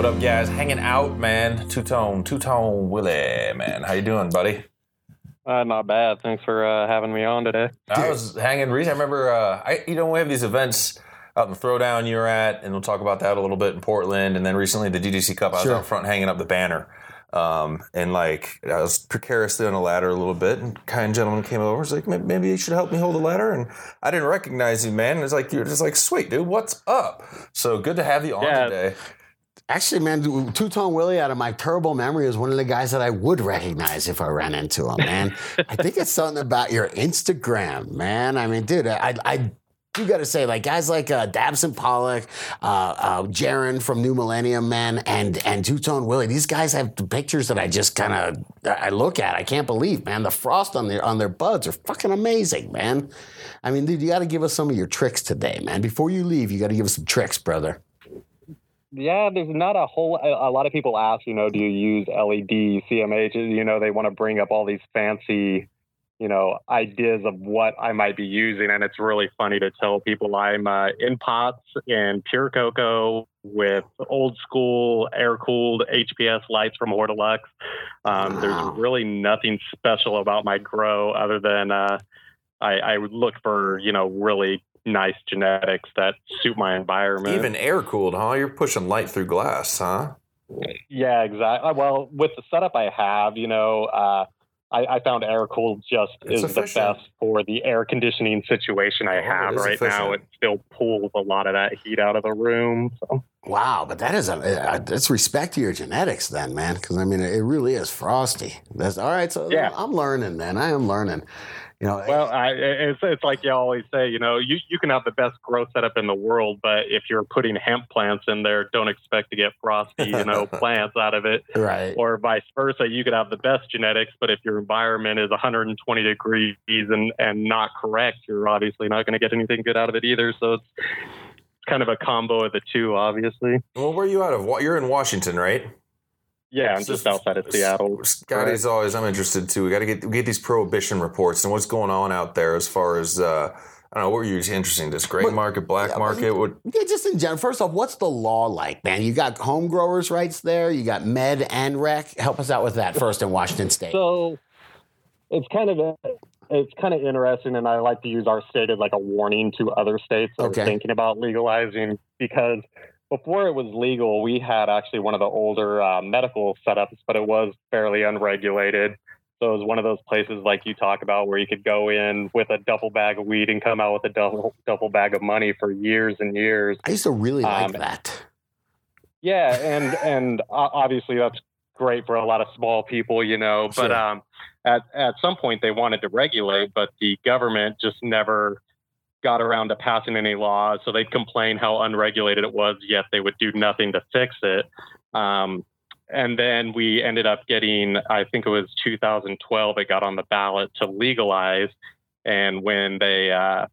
What up, guys? Hanging out, man. Two tone, two tone Willie, man. How you doing, buddy? Uh, not bad. Thanks for uh, having me on today. I was hanging recently. I remember, uh, I you know, we have these events out in the Throwdown you were at, and we'll talk about that a little bit in Portland, and then recently the GDC Cup. I was Sure. out front hanging up the banner, um, and like I was precariously on a ladder a little bit, and kind gentleman came over, was like, "Maybe- maybe you should help me hold the ladder, and I didn't recognize you, man. And it's like you're just like, sweet dude, what's up? So good to have you on Yeah. today. Actually, man, Two Tone Willie, out of my terrible memory, is one of the guys that I would recognize if I ran into him, man. I think it's something about your Instagram, man. I mean, dude, I, I got to say, like guys like uh, Dabson Pollock, uh, uh, Jaron from New Millennium, man, and and Two Tone Willie. These guys have pictures that I just kind of I look at. I can't believe, man. The frost on their on their buds are fucking amazing, man. I mean, dude, you got to give us some of your tricks today, man. Before you leave, you got to give us some tricks, brother. Yeah, there's not a whole. A, a lot of people ask, you know, do you use LED CMH? You know, they want to bring up all these fancy, you know, ideas of what I might be using, and it's really funny to tell people I'm uh, in pots and pure coco with old school air cooled HPS lights from Hortilux. Um, Wow. There's really nothing special about my grow other than uh, I, I look for, you know, really nice genetics that suit my environment. Even air cooled, huh? You're pushing light through glass, huh? Yeah, exactly. Well, with the setup I have, you know, uh, I, I found air cooled just It's is the best for the air conditioning situation I Oh, have right now. It still pulls a lot of that heat out of the room. So. Wow, but that is a uh, that's respect to your genetics, then, man. Because I mean, it really is frosty. That's all right. So Yeah. I'm learning, then. I am learning. You know, Well, I, it's it's like you always say, you know, you, you can have the best growth setup in the world, but if you're putting hemp plants in there, don't expect to get frosty, you know, plants out of it. right? or vice versa. You could have the best genetics, but if your environment is 120 degrees and, and not correct, you're obviously not going to get anything good out of it either. So it's kind of a combo of the two, obviously. Well, where are you out of? You're in Washington, right? Yeah, I'm just outside of Seattle. Scotty's always. I'm interested too. We got to get we get these prohibition reports and what's going on out there as far as uh, I don't know. What were you interesting? This gray What- market, black yeah, market. What? Yeah, just in general. First off, what's the law like, man? You got home growers' rights there. You got med and rec. Help us out with that first in Washington State. So it's kind of a, it's kind of interesting, and I like to use our state as like a warning to other states that Okay. are thinking about legalizing because before it was legal, we had actually one of the older uh, medical setups, but it was fairly unregulated. So it was one of those places like you talk about where you could go in with a duffel bag of weed and come out with a duffel, duffel bag of money for years and years. I used to really like Um, that. Yeah, and and obviously that's great for a lot of small people, you know. But Sure. um, at at some point they wanted to regulate, but the government just never got around to passing any laws. So they'd complain how unregulated it was, yet they would do nothing to fix it. Um, and then we ended up getting, I think it was 2012, it got on the ballot to legalize. And when they, uh,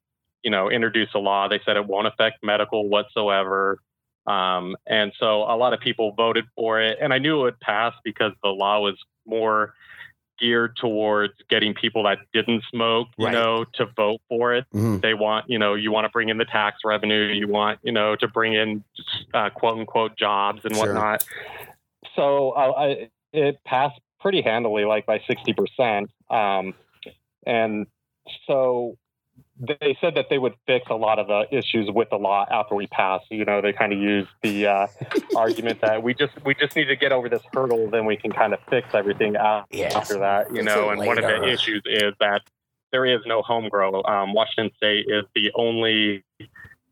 you know, introduced a law, they said it won't affect medical whatsoever. Um, and so a lot of people voted for it. And I knew it would pass because the law was more geared towards getting people that didn't smoke, you Right. know, to vote for it. Mhm. They want, you know, you want to bring in the tax revenue, you want, you know, to bring in uh, quote unquote jobs and Sure. whatnot. So uh, I, it passed pretty handily, like by 60%. Um, and so they said that they would fix a lot of the issues with the law after we passed. You know, they kind of used the uh, argument that we just we just need to get over this hurdle, then we can kind of fix everything out Yes. after that. You know, and one of the issues is that there is no home grow. Um, Washington State is the only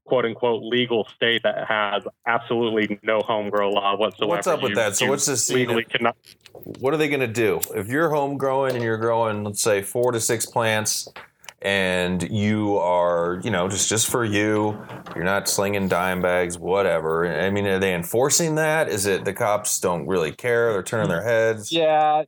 quote unquote legal state that has absolutely no home grow law whatsoever. What's up with You- that? So what's this legally of- cannot What are they going to do if you're home growing and you're growing, let's say, four to six plants, and you are, you know, just just for you, you're not slinging dime bags, whatever. I mean, are they enforcing that? Is it the cops don't really care? They're turning their heads. Yeah,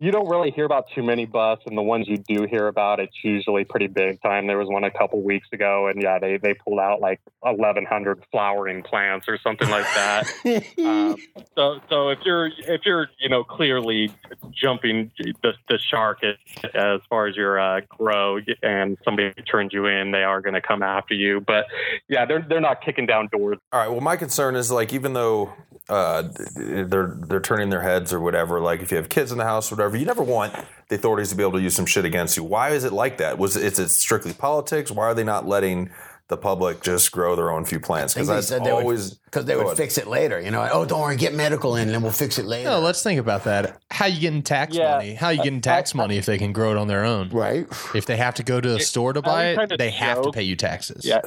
you don't really hear about too many busts, and the ones you do hear about, it's usually pretty big time. There was one a couple weeks ago, and yeah, they they pulled out like 1,100 flowering plants or something like that. um, so so if you're if you're you know clearly jumping the, the shark as, as far as your uh, grow, and somebody turns you in, they are going to come after you. But yeah, they're they're not kicking down doors. All right. Well, my concern is like even though uh, they're they're turning their heads or whatever. Like if you have kids in the house or whatever, you never want the authorities to be able to use some shit against you. Why is it like that? Was is it strictly politics? Why are they not letting the public just grow their own few plants? Because that's always because they would ahead. fix it later. You know, oh, don't worry, get medical in, and then we'll fix it later. No, let's think about that. How you getting tax Yeah. money? How you getting tax money if they can grow it on their own? right? If they have to go to a store to buy it, kinda they have to pay you taxes. Yeah.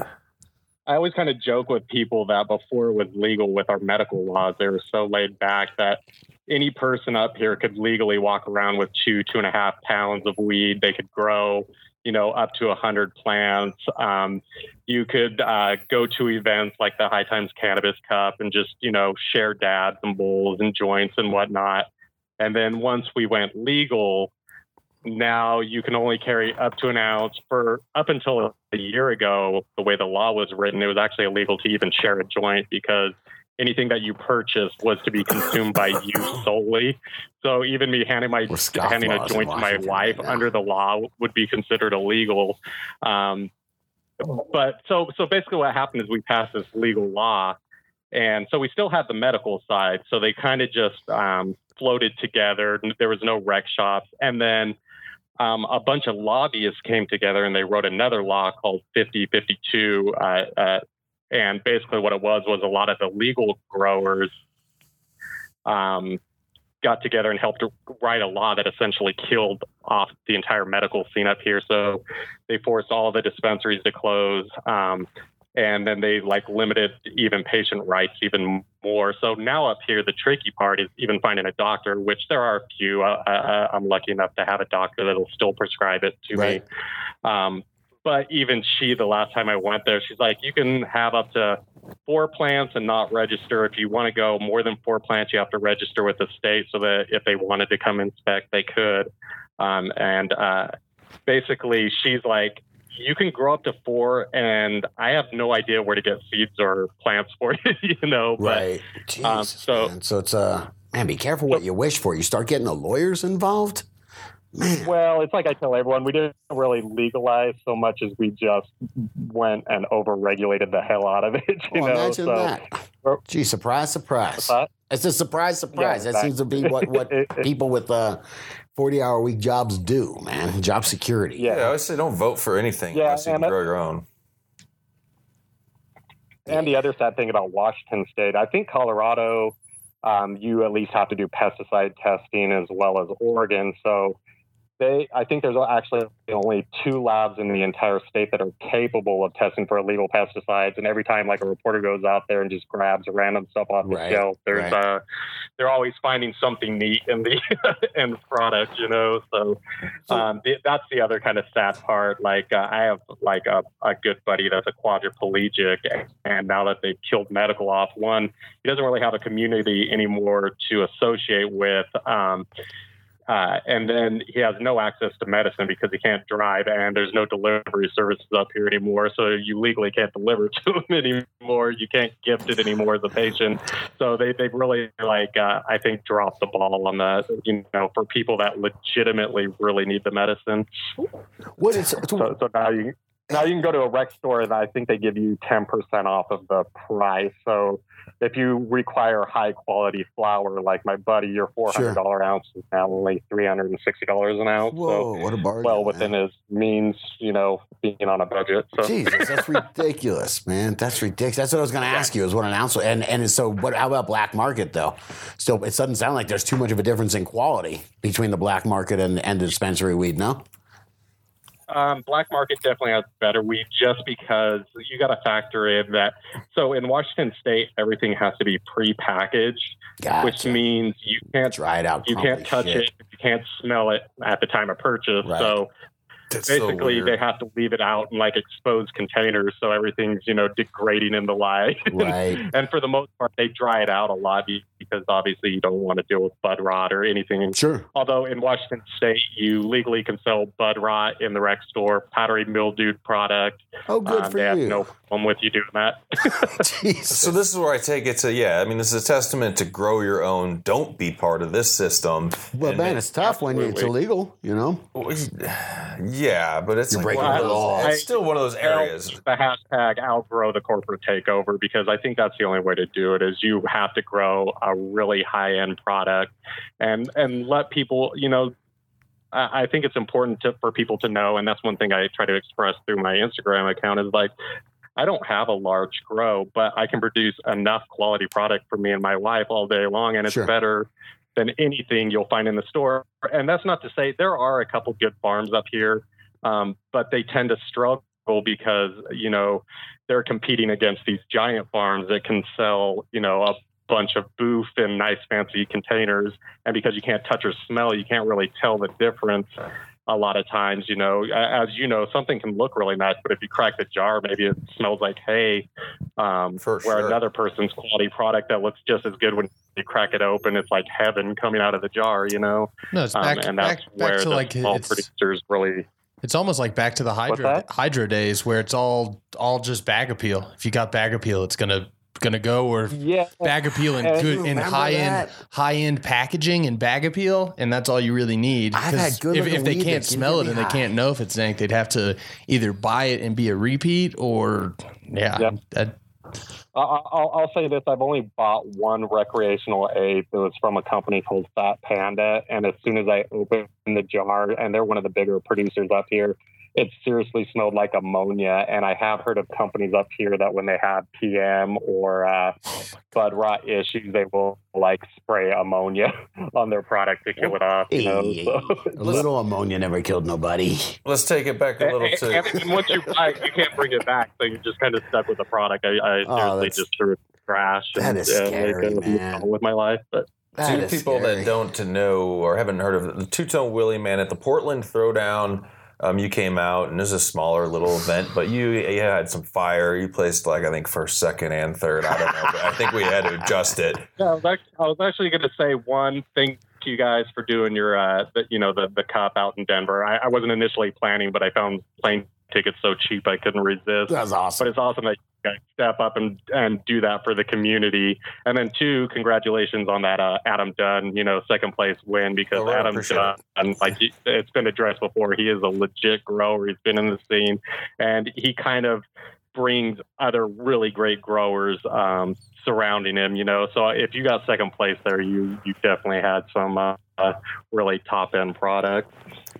I always kind of joke with people that before it was legal with our medical laws, they were so laid back that any person up here could legally walk around with two, two and a half pounds of weed. They could grow, you know, up to a hundred plants. Um, you could uh, go to events like the High Times Cannabis Cup and just, you know, share dabs and bowls and joints and whatnot. And then once we went legal, now you can only carry up to an ounce for up until a year ago the way the law was written it was actually illegal to even share a joint because anything that you purchased was to be consumed by you solely. So even me handing my handing a joint to my wife right under the law would be considered illegal. Um, but so so basically what happened is we passed this legal law and so we still had the medical side. So they kind of just um, floated together. There was no rec shops. And then um, a bunch of lobbyists came together and they wrote another law called 5052 uh, uh, and basically what it was was a lot of the legal growers um, got together and helped write a law that essentially killed off the entire medical scene up here. So they forced all the dispensaries to close. Um, and then they like limited even patient rights even more. So now up here, the tricky part is even finding a doctor, which there are a few. Uh, uh, I'm lucky enough to have a doctor that'll still prescribe it to Right. me. Um, but even she, the last time I went there, she's like, you can have up to four plants and not register. If you want to go more than four plants, you have to register with the state so that if they wanted to come inspect, they could. Um, and uh, basically, she's like, you can grow up to four, and I have no idea where to get seeds or plants for you, you know. But Right. Jesus, um, so- man. so it's uh, man, be careful what you wish for. You start getting the lawyers involved. Man, Well, it's like I tell everyone, we didn't really legalize so much as we just went and over-regulated the hell out of it. You well, know, imagine so that. Gee, surprise, surprise. But- It's a surprise, surprise. Yeah, that seems to be what what It- it- people with uh, forty hour week jobs do, man. Job security. Yeah. Yeah, I always say don't vote for anything Yeah, unless you can and- grow your own. And the other sad thing about Washington State, I think Colorado, um, you at least have to do pesticide testing as well as Oregon. So they, I think there's actually only two labs in the entire state that are capable of testing for illegal pesticides. And every time like a reporter goes out there and just grabs random stuff off the Right, shelf, there's right. uh, they're always finding something neat in the end product, you know. So um, the, that's the other kind of sad part. Like uh, I have like a, a good buddy that's a quadriplegic, and now that they've killed medical off, one he doesn't really have a community anymore to associate with. Um, uh, and then he has no access to medicine because he can't drive, and there's no delivery services up here anymore. So you legally can't deliver to him anymore. You can't gift it anymore as a patient. So they they've really like uh, I think dropped the ball on the you know for people that legitimately really need the medicine. What is So so now you now you can go to a rec store and I think they give you ten percent off of the price. So if you require high quality flower like my buddy, your four hundred dollar ounce is now only three hundred and sixty dollars an ounce. Whoa, So what a bargain. well man. within his means, you know, being on a budget. So Jesus, that's ridiculous, man. That's ridiculous. That's what I was going to ask you. Is what an ounce and and so what? How about black market though? So it doesn't sound like there's too much of a difference in quality between the black market and and the dispensary weed. No. Um, black market definitely has better weed just because you got to factor in that. So in Washington State, everything has to be pre-packaged, Gotcha. which means you can't dried out. you can't touch shit. it, you can't smell it at the time of purchase. Right. So That's basically weird. they have to leave it out in like exposed containers so everything's you know degrading in the light Right. and for the most part they dry it out a lot be- because obviously you don't want to deal with bud rot or anything Sure. although in washington state you legally can sell bud rot in the rec store powdery mildewed product Oh, good Um, for they have you. no problem with you doing that So this is where I take it to yeah. I mean, this is a testament to grow your own. Don't be part of this system. well, And man, it's tough when it's illegal. You know. yeah, but it's You're like breaking one of the law. It's still one of those areas. the hashtag outgrow the corporate takeover because I think that's the only way to do it is you have to grow a really high end product and and let people you know I I think it's important to, for people to know, and that's one thing I try to express through my Instagram account is like, I don't have a large grow, but I can produce enough quality product for me and my wife all day long, and it's Sure. better than anything you'll find in the store. And that's not to say there are a couple good farms up here, um, but they tend to struggle because you know they're competing against these giant farms that can sell you know a bunch of boof in nice fancy containers and because you can't touch or smell you can't really tell the difference a lot of times you know as you know something can look really nice but if you crack the jar maybe it smells like hay um, For where sure. another person's quality product that looks just as good when you crack it open it's like heaven coming out of the jar you know No, it's um, back, and that's back where to the like small it's, producers really it's almost like back to the hydro hydro days where it's all all just bag appeal. If you got bag appeal, it's gonna gonna go or yeah bag appeal and good and high end high end packaging and bag appeal, and that's all you really need. I've 'Cause had good if, if they can't smell it and they can't know if it's zinc, they'd have to either buy it and be a repeat or yeah. That- I- I'll, I'll say this: I've only bought one recreational ape. It was from a company called Phat Panda, and as soon as I opened the jar, and they're one of the bigger producers up here, it seriously smelled like ammonia. And I have heard of companies up here that when they have PM or uh, bud rot issues, they will like spray ammonia on their product to kill it off. You know, so. a little ammonia never killed nobody. Let's take it back a little And, to. and- and once you buy it, you can't bring it back, so you're just kind of stuck with the product. I, I Oh, seriously that's- just threw it in the trash. That is uh, scary, uh, moved man. with my life, but That Two people scary. that don't know or haven't heard of the Two Tone Willie man at the Portland Throwdown. Um, you came out and this is a smaller little event, but you, you had some fire. You placed like I think first, second, and third. I don't know. But I think we had to adjust it. Yeah, I was actually, going to say one thank you guys for doing your, uh, the, you know, the the cup out in Denver. I, I wasn't initially planning, but I found plane tickets so cheap I couldn't resist. That's awesome. But it's awesome that you guys step up and and do that for the community. And then two, congratulations on that uh, Adam Dunn, you know, second place win because Oh, right, Adam Dunn, Dunn, like it's been addressed before, he is a legit grower. He's been in the scene, and he kind of brings other really great growers um, surrounding him. You know, so if you got second place there, you you definitely had some uh, really top end product.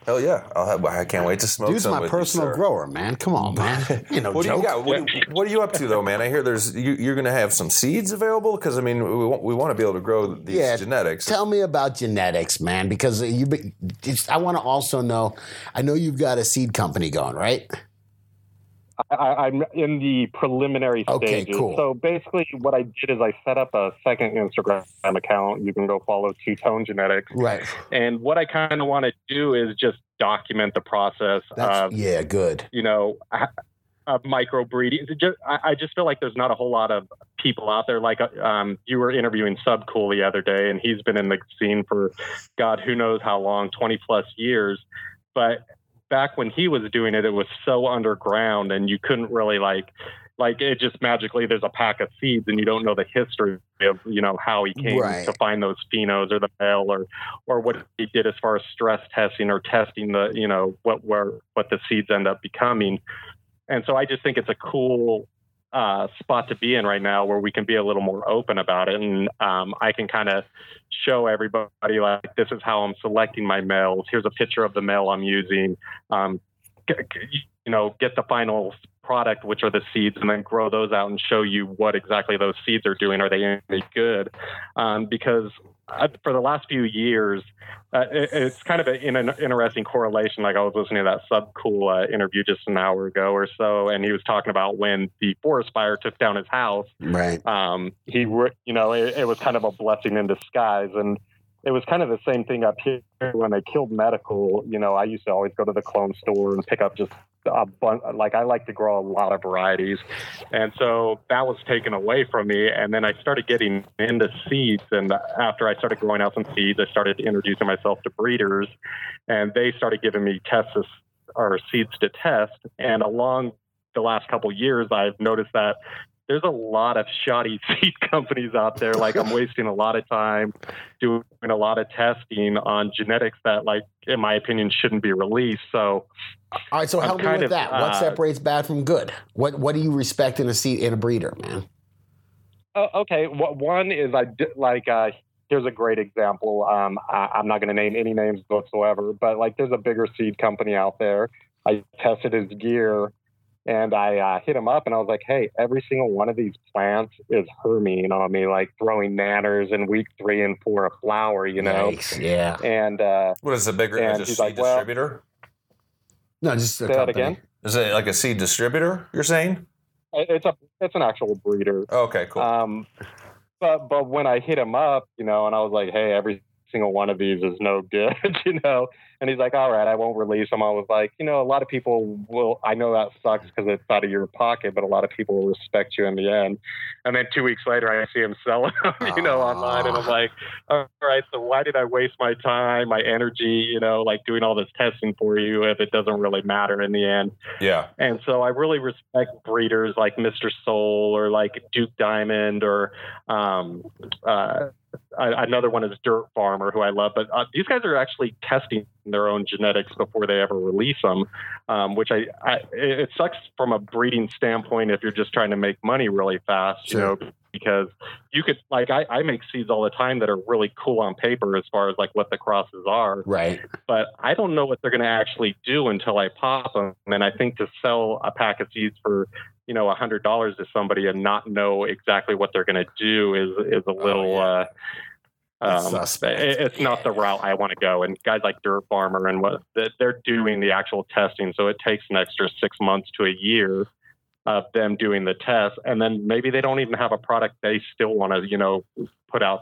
Hell yeah! I'll have, I can't wait to smoke Dude's some my with personal you, grower, man. Come on, man. You know, What do you got? What, do what are you up to though, man? I hear there's you, you're going to have some seeds available because I mean we want, we want to be able to grow these Yeah, genetics. Tell me about genetics, man, because you. be- it's- I want to also know. I know you've got a seed company going, right? I, I'm in the preliminary stages. Okay, stages. cool. So basically, what I did is I set up a second Instagram account. You can go follow Two Tone Genetics. Right. And what I kind of want to do is just document the process That's of, yeah, good. you know, of microbreeding. Just, I, I just feel like there's not a whole lot of people out there. Like um, you were interviewing Subcool the other day, and he's been in the scene for God, who knows how long, 20 plus years. But back when he was doing it, it was so underground, and you couldn't really like. Like it just magically, there's a pack of seeds, and you don't know the history of you know how he came Right. to find those phenos or the male or or what he did as far as stress testing or testing the you know what where what the seeds end up becoming. And so I just think it's a cool uh, spot to be in right now where we can be a little more open about it. And um, I can kind of show everybody, like, this is how I'm selecting my males. Here's a picture of the male I'm using. Um, you know, get the final product, which are the seeds, and then grow those out and show you what exactly those seeds are doing. Are they any good? Um, because uh, for the last few years, uh, it, it's kind of a, in an interesting correlation. Like I was listening to that Subcool uh, interview just an hour ago or so, and he was talking about when the forest fire took down his house. Right. Um, he, re- you know, it, it was kind of a blessing in disguise, and it was kind of the same thing up here when they killed medical. You know, I used to always go to the clone store and pick up just a bunch. Like I like to grow a lot of varieties, and so that was taken away from me. And then I started getting into seeds. And after I started growing out some seeds, I started introducing myself to breeders, and they started giving me tests or seeds to test. And along the last couple years, I've noticed that there's a lot of shoddy seed companies out there. Like I'm wasting a lot of time doing a lot of testing on genetics that, like, in my opinion, shouldn't be released. So, all right. So I'm help me with of, that. what uh, separates bad from good? What What do you respect in a seed in a breeder, man? uh, okay, what, one is I di- like. Uh, here's a great example. Um, I, I'm not going to name any names whatsoever, but like, there's a bigger seed company out there. I tested his gear and I uh, hit him up and I was like, hey, every single one of these plants is hermine on me, like throwing nanners in week three and four of flower, you know? Yikes, yeah. And uh, What is the bigger And is it a he's seed like, well- distributor? No, just a Say that company. again? Is it like a seed distributor? You're saying? it's a it's an actual breeder. Okay, cool. Um, but but when I hit him up, you know, and I was like, hey, every single one of these is no good, you know. And he's like, all right, I won't release them. I was like, you know, a lot of people will. I know that sucks because it's out of your pocket, but a lot of people will respect you in the end. And then two weeks later, I see him selling them, you know, online, and I'm like, all right, so why did I waste my time, my energy, you know, like doing all this testing for you if it doesn't really matter in the end? yeah. And so I really respect breeders like Mr. Soul or like Duke Diamond or um, uh, another one is Dirt Farmer, who I love. But uh, these guys are actually testing their own genetics before they ever release them, um, which I, I it it sucks from a breeding standpoint if you're just trying to make money really fast, Sure. you know. Because you could like I, I make seeds all the time that are really cool on paper as far as like what the crosses are, Right. but I don't know what they're going to actually do until I pop them. And I think to sell a pack of seeds for you know a hundred dollars to somebody and not know exactly what they're going to do is is a little. yeah. uh, um, it's not the route I want to go. And guys like Dirt Farmer and what they're doing the actual testing, so it takes an extra six months to a year of them doing the test, and then maybe they don't even have a product they still want to you know put out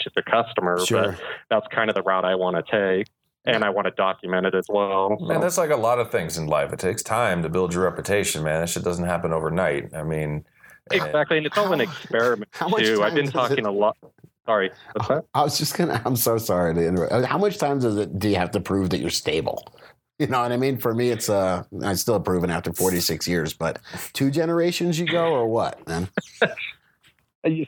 to the customer. Sure. But that's kind of the route I want to take. And I want to document it as well. Man, So- that's like a lot of things in life. It takes time to build your reputation, man. That shit doesn't happen overnight. I mean, exactly, and it's all an experiment how much too. I've been talking it- a lot. Sorry, what's that? I was just gonna. I'm so sorry to interrupt. Uh, How much time does it do you have to prove that you're stable? You know what I mean? For me, it's uh, I still proven after 46 years, but two generations you go or what? Man,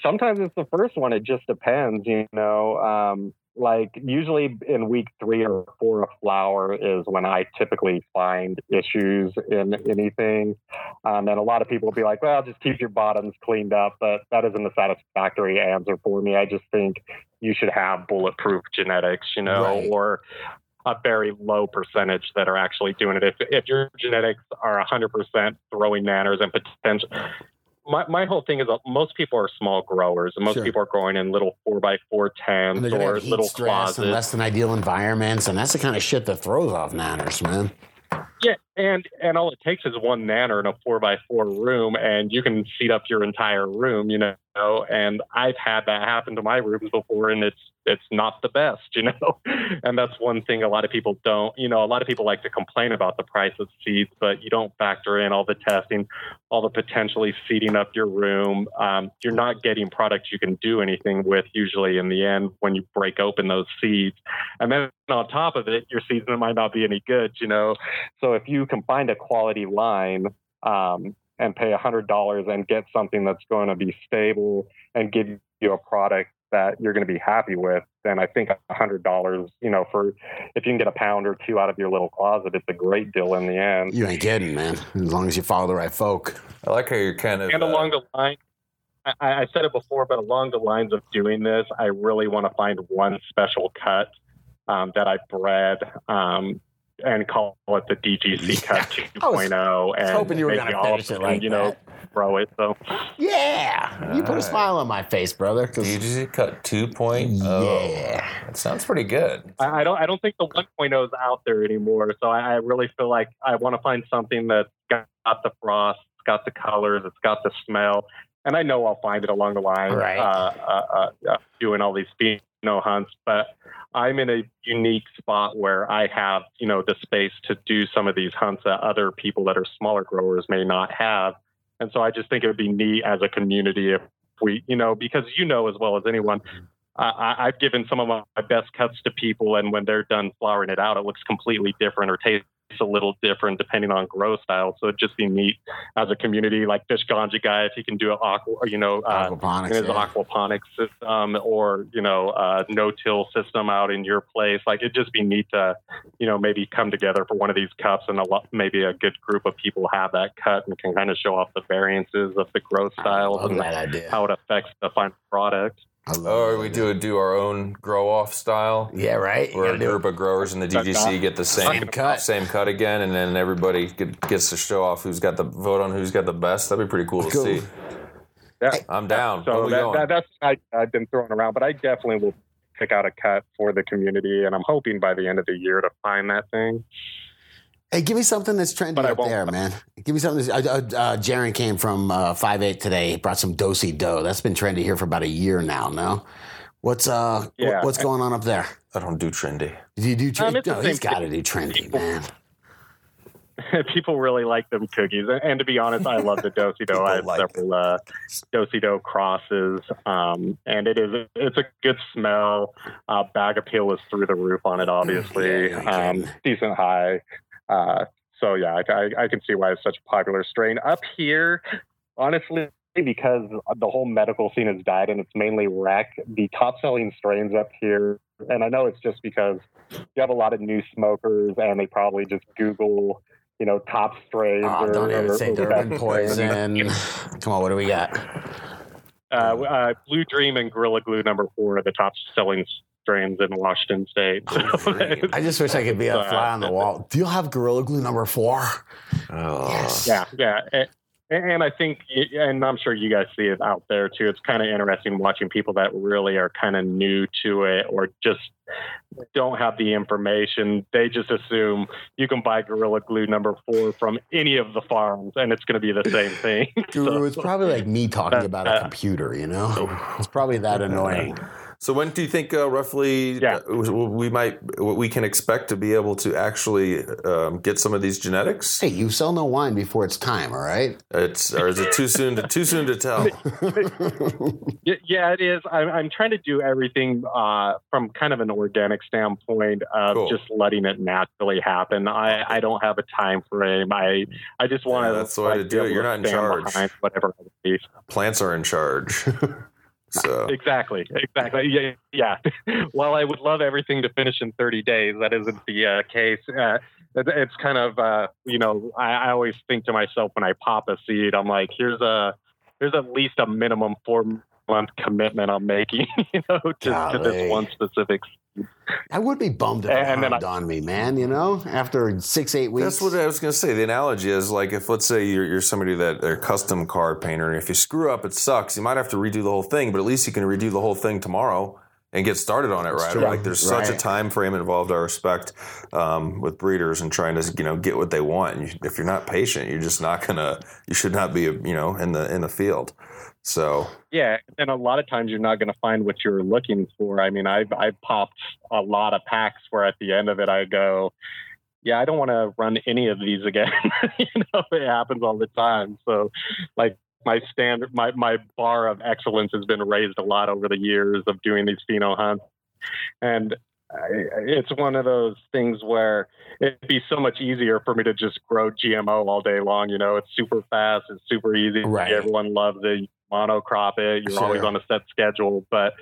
Sometimes it's the first one. It just depends, you know. Um, like usually in week three or four of flower is when I typically find issues in anything. Um, and a lot of people will be like, well, just keep your bottoms cleaned up. But that isn't a satisfactory answer for me. I just think you should have bulletproof genetics, you know, Right. or a very low percentage that are actually doing it. If, if your genetics are 100% throwing manners and potential, my, my whole thing is that most people are small growers and most Sure. people are growing in little four by four tents or little closets. and less than ideal environments, and that's the kind of shit that throws off nanners, man. Yeah, and and all it takes is one nanner in a four by four room, and you can seat up your entire room, you know. And I've had that happen to my rooms before, and it's it's not the best, you know. And that's one thing a lot of people don't, you know. A lot of people like to complain about the price of seeds, but you don't factor in all the testing, all the potentially seating up your room. Um, you're not getting products you can do anything with usually in the end when you break open those seeds. And then on top of it, your season might not be any good, you know. So if you can find a quality line um, and pay $100 and get something that's going to be stable and give you a product that you're going to be happy with, then I think $100, you know, for if you can get a pound or two out of your little closet, it's a great deal in the end. You ain't kidding, man. As long as you follow the right folk. I like how you're kind of. And uh, along the line, I, I said it before, but along the lines of doing this, I really want to find one special cut um, that I bred um, and call it the DGC cut I was- 2.0. and hoping you were maybe gonna all of finish it like you know, that. grow it. So Yeah, you put a smile on my face, brother. 'cause- DGC cut 2.0. yeah, That sounds pretty good. I, I don't I don't think the 1.0 is out there anymore. So I, I really feel like I want to find something that's got the frost, it's got the colors, it's got the smell. And I know I'll find it along the line, Right. uh, uh, uh, uh, doing all these pheno hunts, but I'm in a unique spot where I have, you know, the space to do some of these hunts that other people that are smaller growers may not have. And so I just think it would be neat as a community if we, you know, because you know as well as anyone, I, I've given some of my best cuts to people, and when they're done flowering it out, it looks completely different or tastes a little different depending on grow style. So it'd just be neat as a community, like this Ganja guy, if he can do an aqua, you know, uh, Aquaponics, his yeah. aquaponics system or, you know, uh, no-till system out in your place. Like it'd just be neat to, you know, maybe come together for one of these cups and a lot, maybe a good group of people have that cut and can kind of show off the variances of the growth styles and how it affects the final product. I love Or that we idea. do do our own grow off style. Yeah, right. You Where a gotta group of growers in the DGC get the same Same cut. same cut again, and then everybody get, gets to show off who's got the vote on who's got the best. That'd be pretty cool to Cool. see. Yeah. I'm down. So that, that, that's I, I've been throwing around, but I definitely will pick out a cut for the community, and I'm hoping by the end of the year to find that thing. Hey, give me something that's trendy But up there, man. Give me something. That's, uh, uh, uh, Jaron came from uh, Five Eight today. He brought some dosey dough. That's been trendy here for about a year now. No, what's uh, wh- Yeah. what's going on up there? I don't do trendy. Do you do trendy? Um, no, he's got to do trendy, man. People really like them cookies, and, and to be honest, I love the dosi dough. I have like several uh, dosi dough crosses, um, and it is it's a good smell. Uh, bag appeal is through the roof on it, obviously. Yeah, yeah, um, decent high. Uh, so yeah, I, I, I can see why it's such a popular strain up here. Honestly, because the whole medical scene has died and it's mainly rec. The top selling strains up here, and I know it's just because you have a lot of new smokers and they probably just Google, you know, top strains. Oh, or, don't even or- say Durban poison. Come on, what do we got? Uh, uh, Blue Dream and Gorilla Glue number four are the top selling strains in Washington State. So I just wish I could be a fly on the wall. Do you have Gorilla Glue number four? Oh. Yes. yeah, yeah. And, and I think, and I'm sure you guys see it out there too. It's kind of interesting watching people that really are kind of new to it or just don't have the information. They just assume you can buy Gorilla Glue number four from any of the farms and it's going to be the same thing. Guru, So- it's probably like me talking Uh, about a computer, you know? It's probably that annoying. So when do you think uh, roughly Yeah. uh, we might what we can expect to be able to actually um, get some of these genetics? Hey, you sell no wine before it's time, all right? It's or is it too soon to too soon to tell? Yeah, yeah, it is. I'm, I'm trying to do everything uh, from kind of an organic standpoint of Cool. just letting it naturally happen. I, I don't have a time frame. I I just want Yeah, to. that's the way to do it. You're not in charge. Whatever. Plants are in charge. So Exactly. Exactly. Yeah. Yeah. While I would love everything to finish in 30 days, that isn't the uh, case. Uh, it- it's kind of uh, you know I, I always think to myself when I pop a seed, I'm like, here's a here's at least a minimum four month commitment I'm making, you know, to, to this one specific. I would be bummed if it And then on me, man, you know? After six, eight weeks. That's what I was going to say. The analogy is like if, let's say, you're, you're somebody that they're a custom car painter, and if you screw up, it sucks. You might have to redo the whole thing, but at least you can redo the whole thing tomorrow and get started on it right. true. Like there's such a time frame involved. I respect um, with breeders and trying to you know get what they want. And you, if you're not patient, you're just not gonna. You should not be you know in the in the field. So Yeah, and a lot of times you're not going to find what you're looking for. I mean, I've I've popped a lot of packs where at the end of it I go, yeah, I don't want to run any of these again. you know, it happens all the time. So, like my standard, my my bar of excellence has been raised a lot over the years of doing these pheno hunts, and it's one of those things where it'd be so much easier for me to just grow GMO all day long. You know, it's super fast, it's super easy. Right. Everyone loves it. Monocrop it. You're Sure. always on a set schedule, but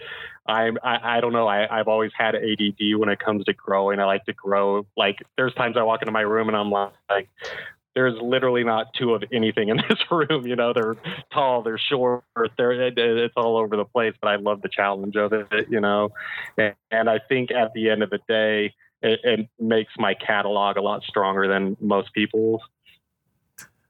I'm I, I don't know. I, I've always had ADD when it comes to growing. I like to grow. Like there's times I walk into my room and I'm like, there's literally not two of anything in this room. You know, they're tall, they're short, they're it, it's all over the place. But I love the challenge of it. You know, and, and I think at the end of the day, it, it makes my catalog a lot stronger than most people's.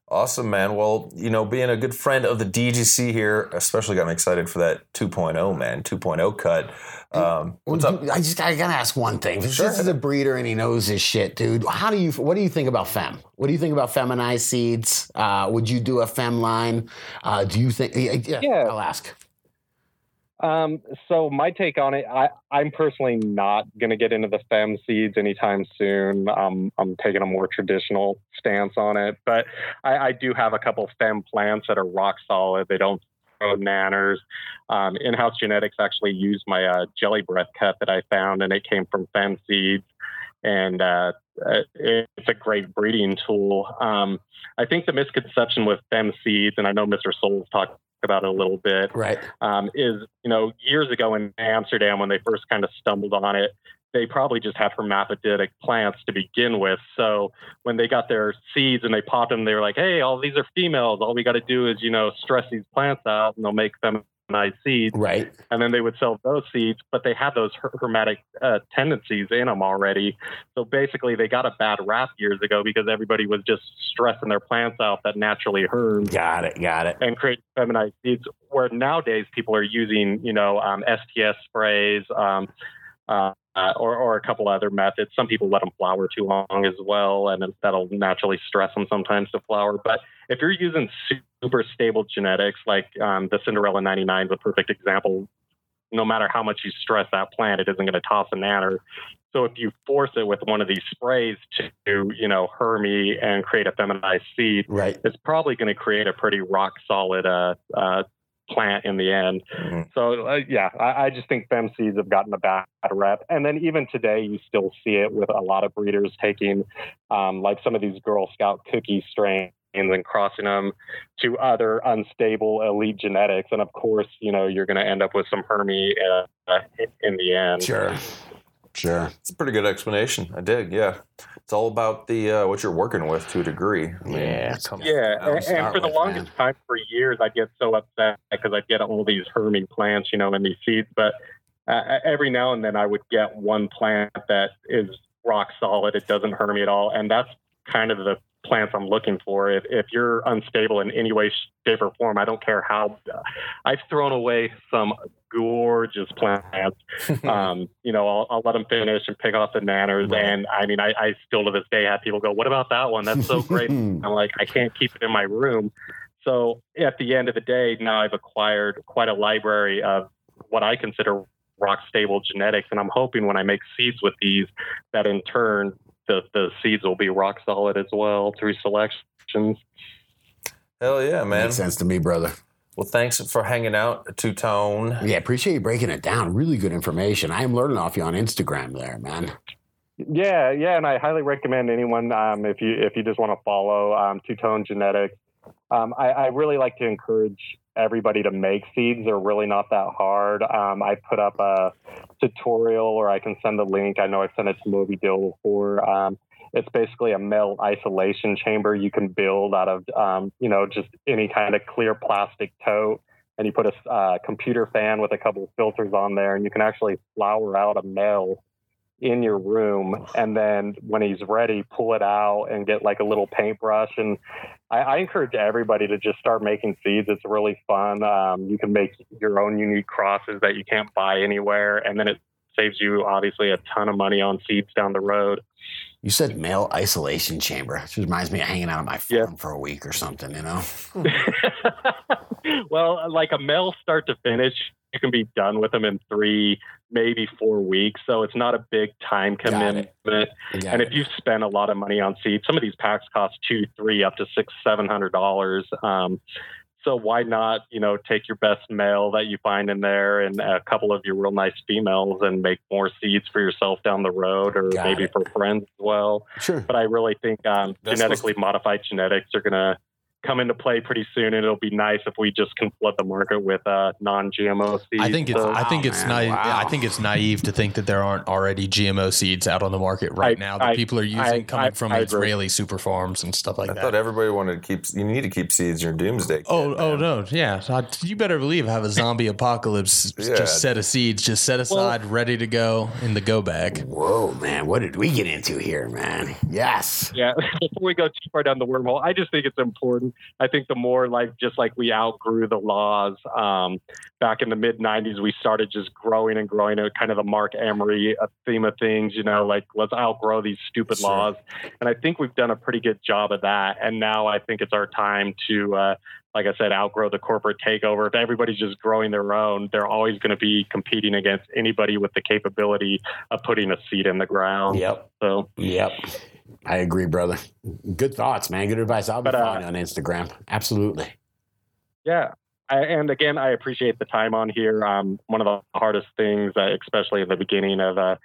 Awesome, man. Well, you know, being a good friend of the DGC here, especially got me excited for that 2.0, man. 2.0 cut. Um, what's up? I just I gotta ask one thing. Sure. This is a breeder and he knows his shit, dude. How do you what do you think about fem? What do you think about feminized seeds? Uh, would you do a fem line? Uh, do you think? Yeah, yeah, Yeah. I'll ask. Um, so my take on it, I, I'm personally not going to get into the fem seeds anytime soon. Um, I'm taking a more traditional stance on it, but I, I do have a couple fem plants that are rock solid. They don't throw nanners. Um, in-house genetics actually used my uh, jelly breath cut that I found, and it came from fem seeds. And uh, uh it's a great breeding tool. Um, I think the misconception with fem seeds, and I know Mr. Souls talked about it a little bit. Right. Um, is you know years ago in Amsterdam when they first kind of stumbled on it, they probably just had hermaphroditic plants to begin with. So when they got their seeds and they popped them, they were like, "Hey, all these are females. All we got to do is you know stress these plants out, and they'll make them nice seeds. Right. And then they would sell those seeds, but they had those hermetic uh, tendencies in them already. So basically, they got a bad rap years ago because everybody was just stressing their plants out that naturally herm. Got it. Got it. And create feminized seeds. Where nowadays people are using, you know, um, STS sprays. Um, uh, uh, or, or a couple other methods. Some people let them flower too long as well, and that'll naturally stress them sometimes to flower. But if you're using super stable genetics, like um, the Cinderella 99 is a perfect example, no matter how much you stress that plant, it isn't going to toss a nanner. So if you force it with one of these sprays to, you know, hermy and create a feminized seed, right. it's probably going to create a pretty rock solid uh, uh, plant in the end. Mm-hmm. So uh, yeah, I, I, just think fem seeds have gotten a bad rep. And then even today, you still see it with a lot of breeders taking um, like some of these Girl Scout cookie strains and crossing them to other unstable elite genetics. And of course, you know, you're going to end up with some Hermy uh, in the end. Sure. Sure. It's a pretty good explanation. I dig. Yeah. It's all about the uh, what you're working with to a degree. I mean, yeah. Yeah. And, and, for the longest man. time, for years, I'd get so upset because I'd get all these herming plants, you know, in these seeds. But uh, every now and then I would get one plant that is rock solid. It doesn't hurt me at all. And that's kind of the plants I'm looking for. If, if you're unstable in any way, shape, or form, I don't care how. Uh, I've thrown away some gorgeous plants. um, you know, I'll, I'll, let them finish and pick off the nanners. Right. And I mean, I, I, still to this day have people go, "What about that one? That's so great." I'm like, I can't keep it in my room. So at the end of the day, now I've acquired quite a library of what I consider rock stable genetics, and I'm hoping when I make seeds with these, that in turn the, the seeds will be rock solid as well through selections. Hell yeah, man. Makes sense to me, brother. Well, thanks for hanging out, Two Tone. Yeah, appreciate you breaking it down. Really good information. I am learning off you on Instagram there, man. Yeah, yeah, and I highly recommend anyone um, if you if you just want to follow um, Two Tone Genetics. Um, I, I, really like to encourage everybody to make seeds. They're really not that hard. Um, I put up a tutorial, or I can send a link. I know I've sent it to Moby Dill before. Um, it's basically a male isolation chamber you can build out of, um, you know, just any kind of clear plastic tote. And you put a uh, computer fan with a couple of filters on there, and you can actually flower out a male in your room and then when he's ready pull it out and get like a little paintbrush. And I, I encourage everybody to just start making seeds. It's really fun. Um, you can make your own unique crosses that you can't buy anywhere and then it saves you obviously a ton of money on seeds down the road. You said male isolation chamber which reminds me of hanging out on my farm yeah. for a week or something you know well like a male start to finish you can be done with them in three, maybe four weeks. So it's not a big time commitment. And if you spend a lot of money on seeds, some of these packs cost two, three, up to six, seven hundred dollars. Um, so why not, you know, take your best male that you find in there and a couple of your real nice females and make more seeds for yourself down the road or Got maybe it. for friends as well. Sure. But I really think um, genetically modified genetics are going to come into play pretty soon, and it'll be nice if we just can flood the market with uh, non-GMO seeds. I think it's so, I think wow, it's naive. Wow. I think it's naive to think that there aren't already GMO seeds out on the market right I, now that I, people are using I, coming from Israeli super farms and stuff like I that. I thought everybody wanted to keep. You need to keep seeds in your doomsday. Kit, oh, oh no, yeah. you better believe I have a zombie apocalypse yeah. just set of seeds just set aside, well, ready to go in the go bag. Whoa, man! What did we get into here, man? Yes. Yeah. Before we go too far down the wormhole, I just think it's important I think the more like just like we outgrew the laws um, back in the mid '90s, we started just growing and growing. It kind of the Marc Emery uh, theme of things, you know, like let's outgrow these stupid sure. laws. And I think we've done a pretty good job of that. And now I think it's our time to uh, like I said, outgrow the corporate takeover. If everybody's just growing their own, they're always going to be competing against anybody with the capability of putting a seed in the ground. Yep. So. Yep. I agree, brother. Good thoughts, man. Good advice. I'll be but, uh, on Instagram. Absolutely. Yeah. I, and again, I appreciate the time on here. Um, one of the hardest things, uh, especially at the beginning of uh,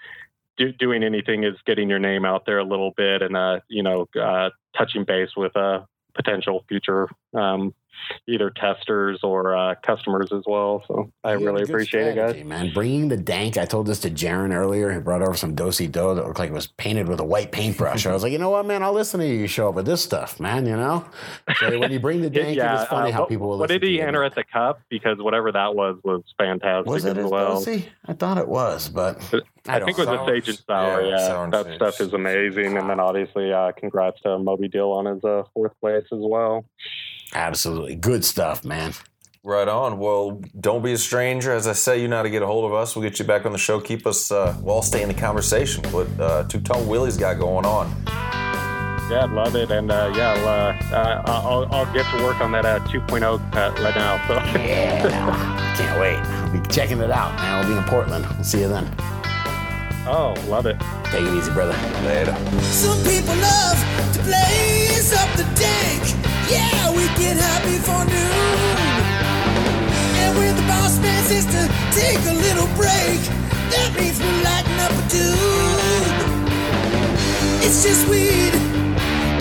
do, doing anything, is getting your name out there a little bit and, uh, you know, uh, touching base with uh, potential future um, either testers or uh, customers as well. So I yeah, really appreciate it, guys. Man, bringing the dank. I told this to Jaron earlier. He brought over some dosey dough that looked like it was painted with a white paintbrush. I was like, you know what, man? I'll listen to you show up with this stuff, man. You know. So when you bring the dank, yeah, it's funny uh, how people will. What did he enter at the cup? Because whatever that was was fantastic. Was it as well. Dosey? I thought it was, but I, I think it was a sage and sour. Yeah, yeah. that sage. stuff is amazing. And then obviously, uh, congrats to Moby Dill on his uh, fourth place as well. Absolutely. Good stuff, man. Right on. Well, don't be a stranger. As I say, you know how to get a hold of us. We'll get you back on the show. Keep us, uh, well, stay in the conversation. What uh, Two Tone Willie's got going on. Yeah, love it. And uh, yeah, I'll, uh, I'll, I'll, get to work on that uh, 2.0 right now. So. yeah, can't wait. I'll be checking it out, man. I'll be in Portland. We'll see you then. Oh, love it. Take it easy, brother. Later. Some people love to blaze up the dank. Yeah, we get happy for noon. And when the boss man to take a little break, that means we're lighting up a tube. It's just weed.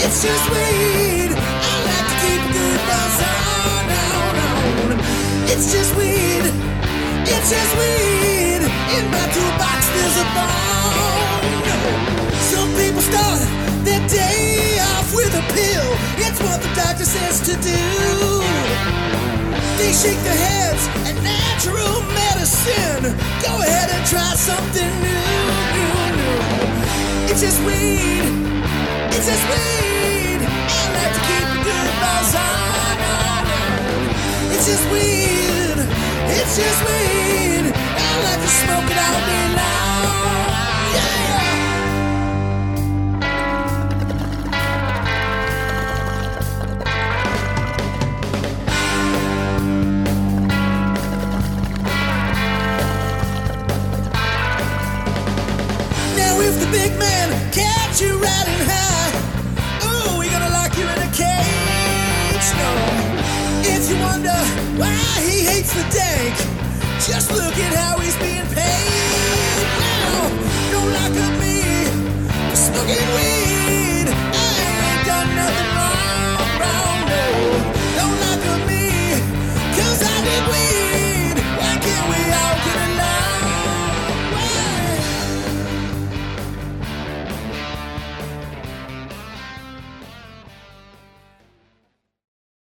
It's just weed. I like to keep a good buzz on, on, on. It's just weed. It's just weed. In my toolbox, there's a bone. Some people start their day off with a pill. It's what the doctor says to do. They shake their heads at natural medicine. Go ahead and try something new, new, new. It's just weed. It's just weed. I like to keep a good on, on, on. It's just weed. It's just weed.